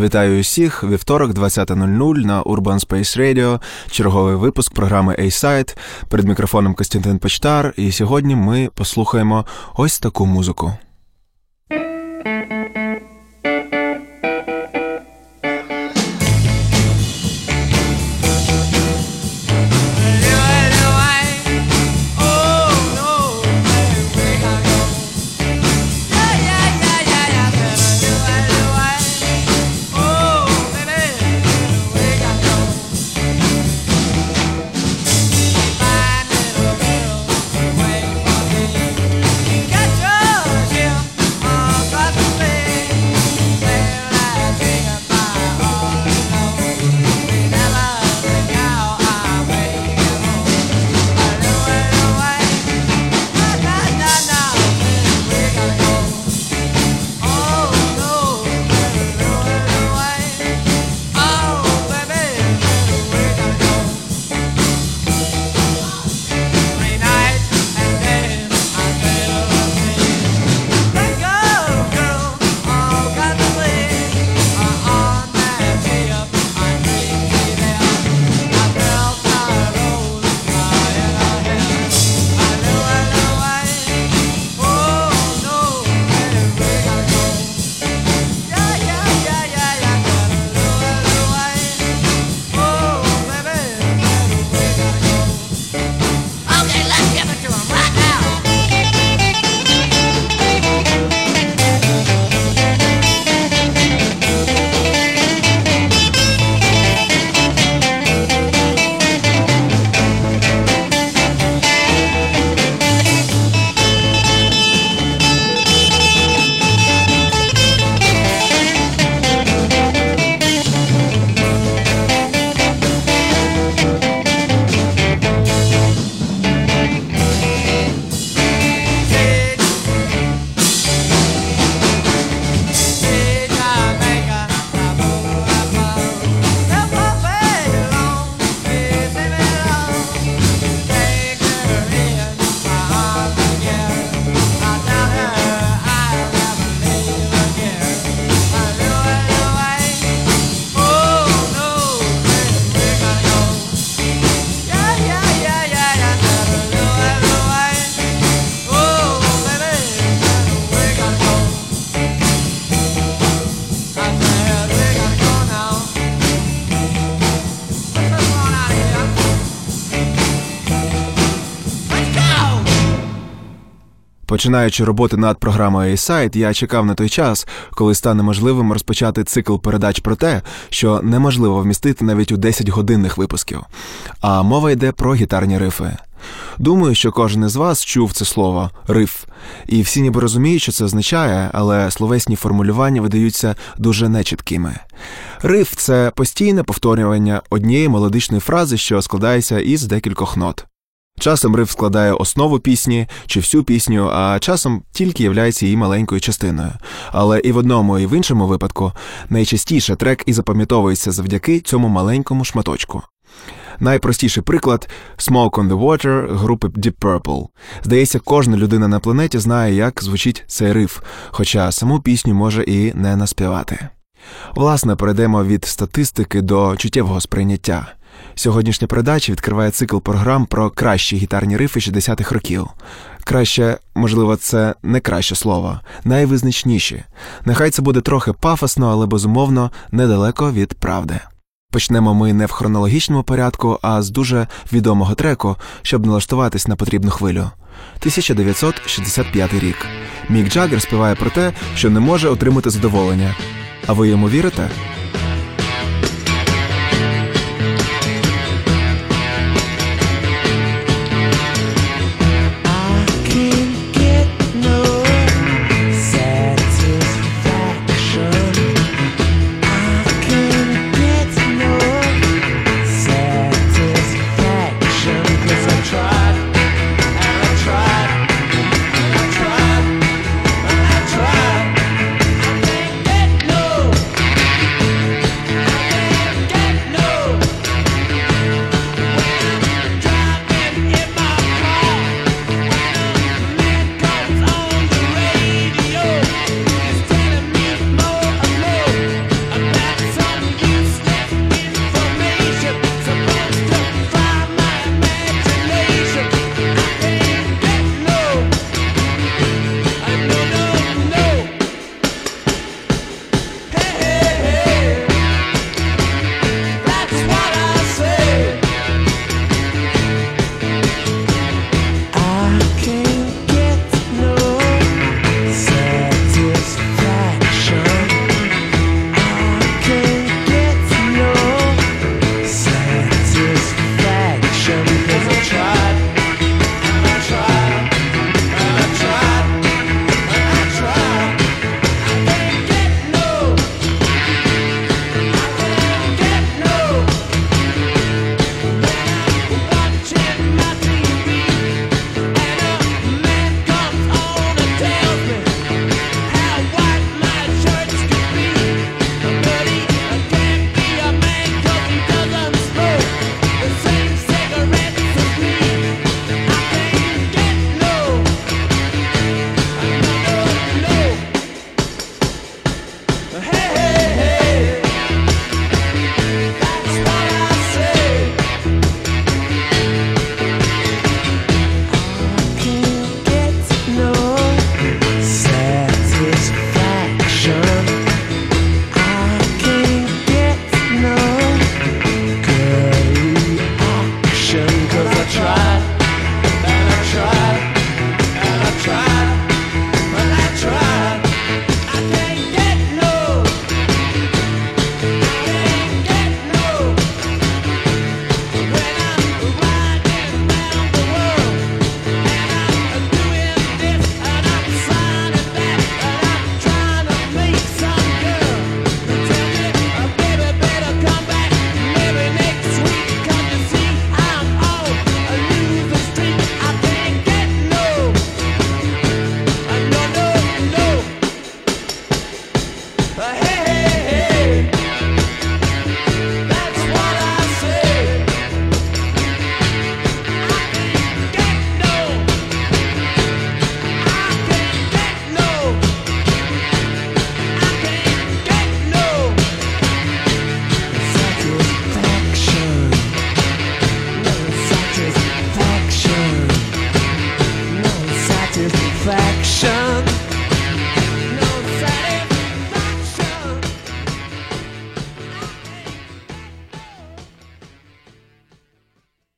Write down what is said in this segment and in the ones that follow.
Вітаю усіх. Вівторок, 20.00 на Urban Space Radio, черговий випуск програми A-Side. Перед мікрофоном Костянтин Почтар. І сьогодні ми послухаємо ось таку музику. Починаючи роботи над програмою A-Site, я чекав на той час, коли стане можливим розпочати цикл передач про те, що неможливо вмістити навіть у 10 годинних випусків. А мова йде про гітарні рифи. Думаю, що кожен із вас чув це слово риф, і всі ніби розуміють, що це означає, але словесні формулювання видаються дуже нечіткими. Риф це постійне повторювання однієї мелодичної фрази, що складається із декількох нот. Часом риф складає основу пісні чи всю пісню, а часом тільки являється її маленькою частиною. Але і в одному, і в іншому випадку найчастіше трек і запам'ятовується завдяки цьому маленькому шматочку. Найпростіший приклад Smoke on the Water групи Deep Purple. Здається, кожна людина на планеті знає, як звучить цей риф, хоча саму пісню може і не наспівати. Власне, перейдемо від статистики до чуттєвого сприйняття. Сьогоднішня передача відкриває цикл програм про кращі гітарні рифи 60-х років. Краще, можливо, це не краще слово, найвизначніші. Нехай це буде трохи пафосно, але безумовно недалеко від правди. Почнемо ми не в хронологічному порядку, а з дуже відомого треку, щоб налаштуватись на потрібну хвилю. 1965 рік. Мік Джаггер співає про те, що не може отримати задоволення. А ви йому вірите?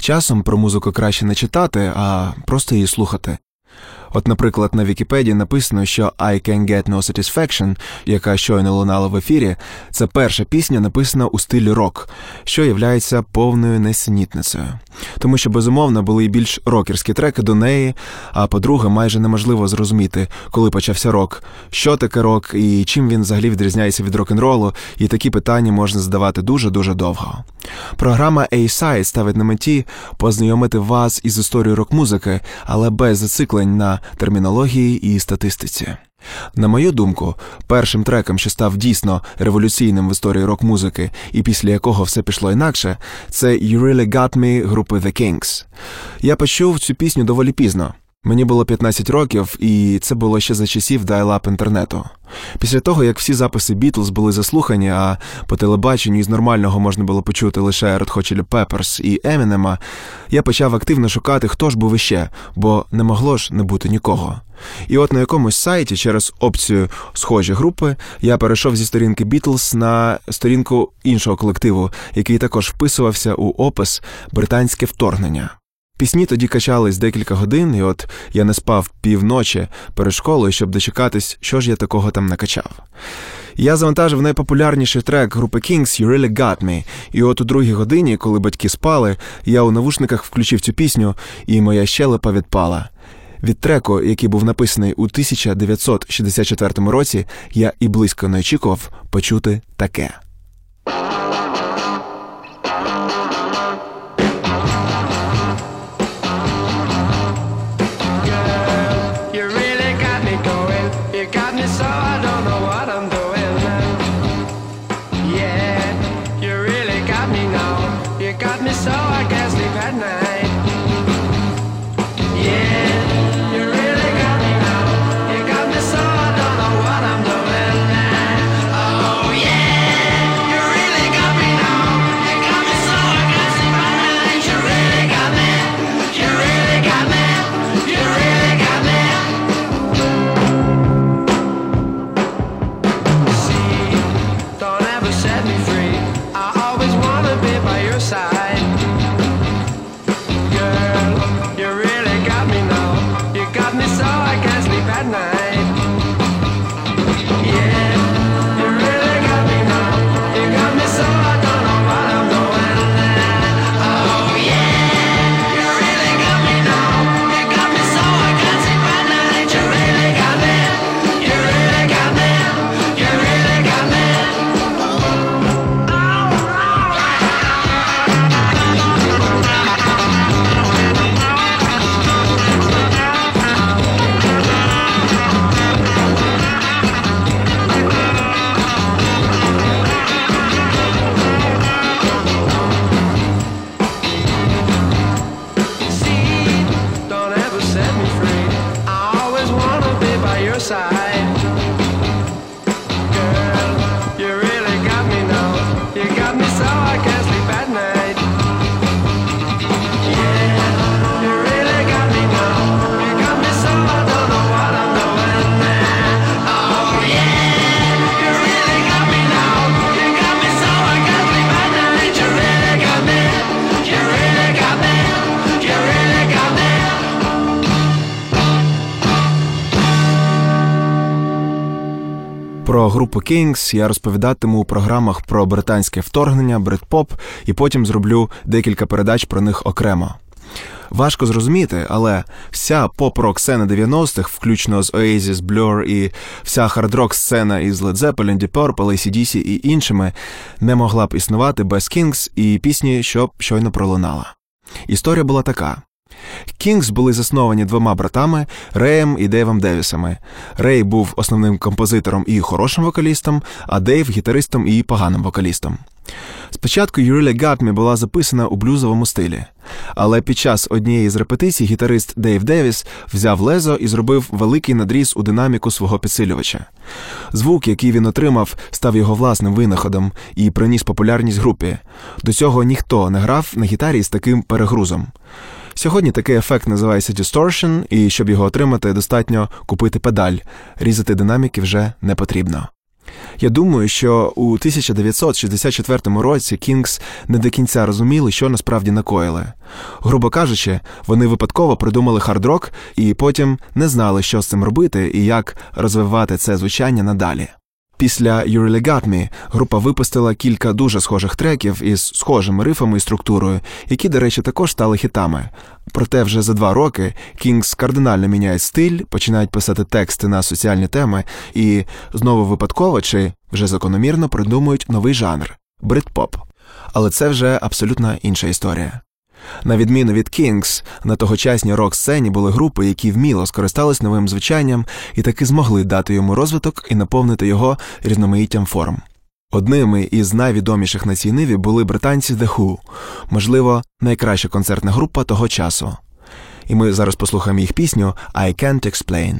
Часом про музику краще не читати, а просто її слухати. От, наприклад, на Вікіпедії написано, що I Can Get No Satisfaction, яка щойно лунала в ефірі, це перша пісня, написана у стилі рок, що являється повною несенітницею. Тому що, безумовно, були й більш рокерські треки до неї, а по-друге, майже неможливо зрозуміти, коли почався рок, що таке рок і чим він взагалі відрізняється від рок-н-ролу, і такі питання можна задавати дуже-дуже довго. Програма A-Side ставить на меті познайомити вас із історією рок-музики, але без зациклень на термінології і статистиці. На мою думку, першим треком, що став дійсно революційним в історії рок-музики, і після якого все пішло інакше, це «You Really Got Me» групи The Kings. Я почув цю пісню доволі пізно. Мені було 15 років, і це було ще за часів дайлап інтернету. Після того, як всі записи Бітлз були заслухані, а по телебаченню із нормального можна було почути лише Red Hot Chili Peppers і Емінема, я почав активно шукати, хто ж був іще, бо не могло ж не бути нікого. І от на якомусь сайті через опцію схожі групи я перейшов зі сторінки Бітлз на сторінку іншого колективу, який також вписувався у опис британське вторгнення. Пісні тоді качались декілька годин, і от я не спав півночі перед школою, щоб дочекатись, що ж я такого там накачав. Я завантажив найпопулярніший трек групи Kings «You Really Got Me», І от у другій годині, коли батьки спали, я у навушниках включив цю пісню, і моя щелепа відпала. Від треку, який був написаний у 1964 році, я і близько не очікував почути таке. Про групу Kinks я розповідатиму у програмах про британське вторгнення, бритпоп, і потім зроблю декілька передач про них окремо. Важко зрозуміти, але вся поп-рок сцена 90-х, включно з Oasis, Blur і вся хард-рок сцена із Led Zeppelin, Deep Purple, AC/DC і іншими не могла б існувати без Kinks і пісні, що щойно пролунала. Історія була така. Kinks були засновані двома братами Реєм і Дейвом Девісами. Рей був основним композитором і хорошим вокалістом, а Дейв гітаристом і поганим вокалістом. Спочатку «You Really Got Me» була записана у блюзовому стилі, але під час однієї з репетицій гітарист Дейв Девіс взяв лезо і зробив великий надріз у динаміку свого підсилювача. Звук, який він отримав, став його власним винаходом і приніс популярність групі. До цього ніхто не грав на гітарі з таким перегрузом. Сьогодні такий ефект називається distortion, і щоб його отримати, достатньо купити педаль, різати динаміки вже не потрібно. Я думаю, що у 1964 році Kinks не до кінця розуміли, що насправді накоїли. Грубо кажучи, вони випадково придумали хард-рок і потім не знали, що з цим робити і як розвивати це звучання надалі. Після «You Really Got Me» група випустила кілька дуже схожих треків із схожими рифами і структурою, які, до речі, також стали хітами. Проте вже за два роки Кінгс кардинально міняють стиль, починають писати тексти на соціальні теми і знову випадково чи вже закономірно придумують новий жанр брит-поп. Але це вже абсолютно інша історія. На відміну від Kings, на тогочасній рок-сцені були групи, які вміло скористались новим звучанням і таки змогли дати йому розвиток і наповнити його різноманіттям форм. Одними із найвідоміших на цій ниві були британці The Who, можливо, найкраща концертна група того часу. І ми зараз послухаємо їх пісню «I Can't Explain».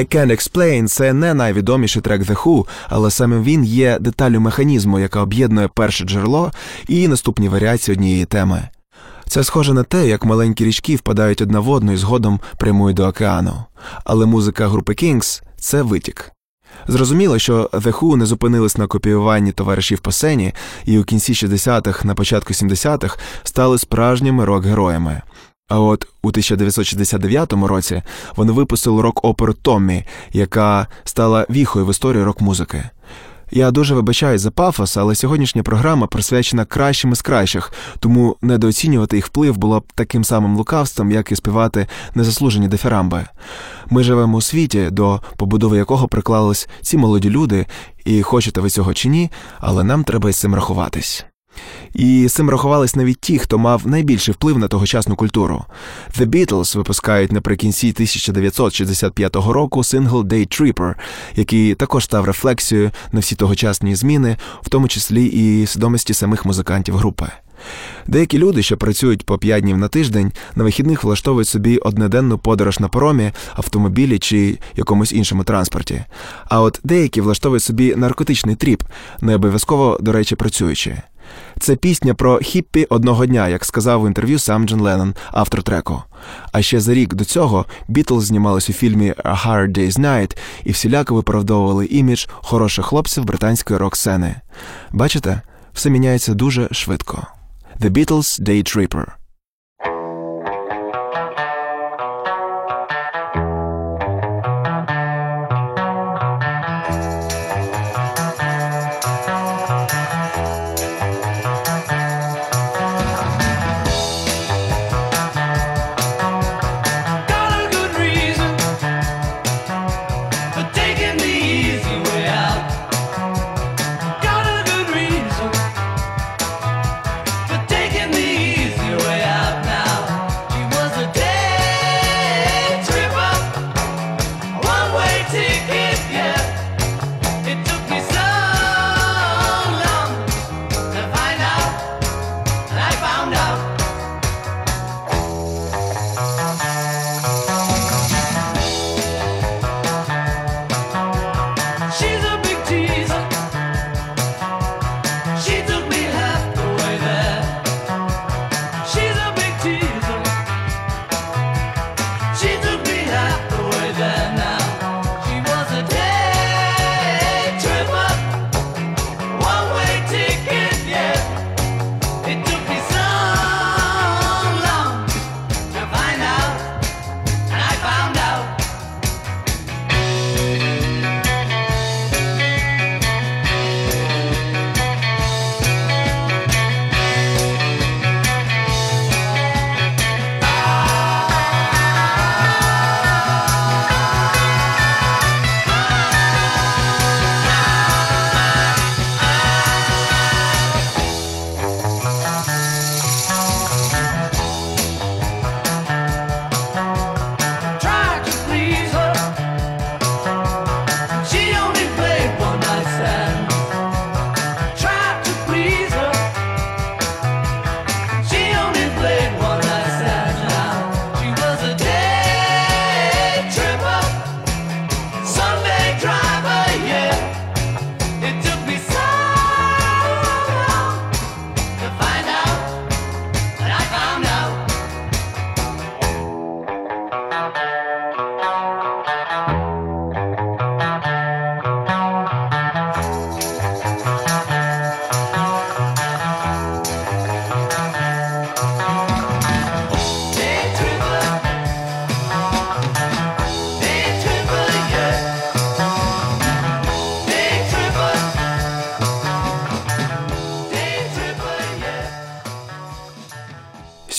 I Can't Explain – це не найвідоміший трек The Who, але саме він є деталю механізму, яка об'єднує перше джерело і наступні варіації однієї теми. Це схоже на те, як маленькі річки впадають одна в одну і згодом прямують до океану. Але музика групи Kings – це витік. Зрозуміло, що The Who не зупинились на копіюванні товаришів по сцені і у кінці 60-х, на початку 70-х стали справжніми рок-героями. А от у 1969 році вони випустили рок-оперу Томмі, яка стала віхою в історії рок-музики. Я дуже вибачаюсь за пафос, але сьогоднішня програма присвячена кращим із кращих, тому недооцінювати їх вплив було б таким самим лукавством, як і співати незаслужені дефірамби. Ми живемо у світі, до побудови якого приклались ці молоді люди, і хочете ви цього чи ні, але нам треба із цим рахуватись. І з цим рахувались навіть ті, хто мав найбільший вплив на тогочасну культуру. The Beatles випускають наприкінці 1965 року сингл Day Tripper, який також став рефлексією на всі тогочасні зміни, в тому числі і свідомості самих музикантів групи. Деякі люди, що працюють по п'ять днів на тиждень, на вихідних влаштовують собі одноденну подорож на паромі, автомобілі чи якомусь іншому транспорті. А от деякі влаштовують собі наркотичний trip, не обов'язково, до речі, працюючи. Це пісня про хіппі одного дня, як сказав в інтерв'ю сам Джон Леннон, автор треку. А ще за рік до цього Бітлз знімались у фільмі «A Hard Day's Night» і всіляко виправдовували імідж хороших хлопців британської рок-сцени. Бачите, все міняється дуже швидко. The Beatles Day Tripper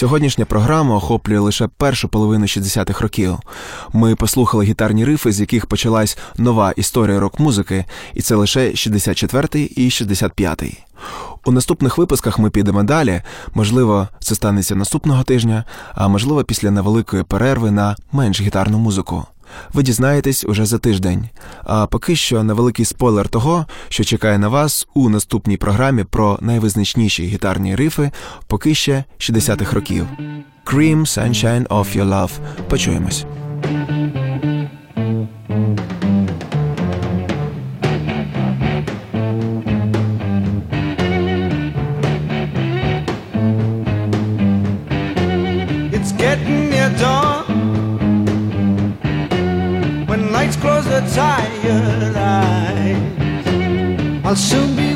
Сьогоднішня програма охоплює лише першу половину 60-х років. Ми послухали гітарні рифи, з яких почалась нова історія рок-музики, і це лише 64-й і 65-й. У наступних випусках ми підемо далі. Можливо, це станеться наступного тижня, а можливо, після невеликої перерви на менш гітарну музику. Ви дізнаєтесь уже за тиждень. А поки що невеликий спойлер того, що чекає на вас у наступній програмі про найвизначніші гітарні рифи поки ще 60-х років. Cream Sunshine of Your Love. Почуємось. Tired eyes. I'll soon be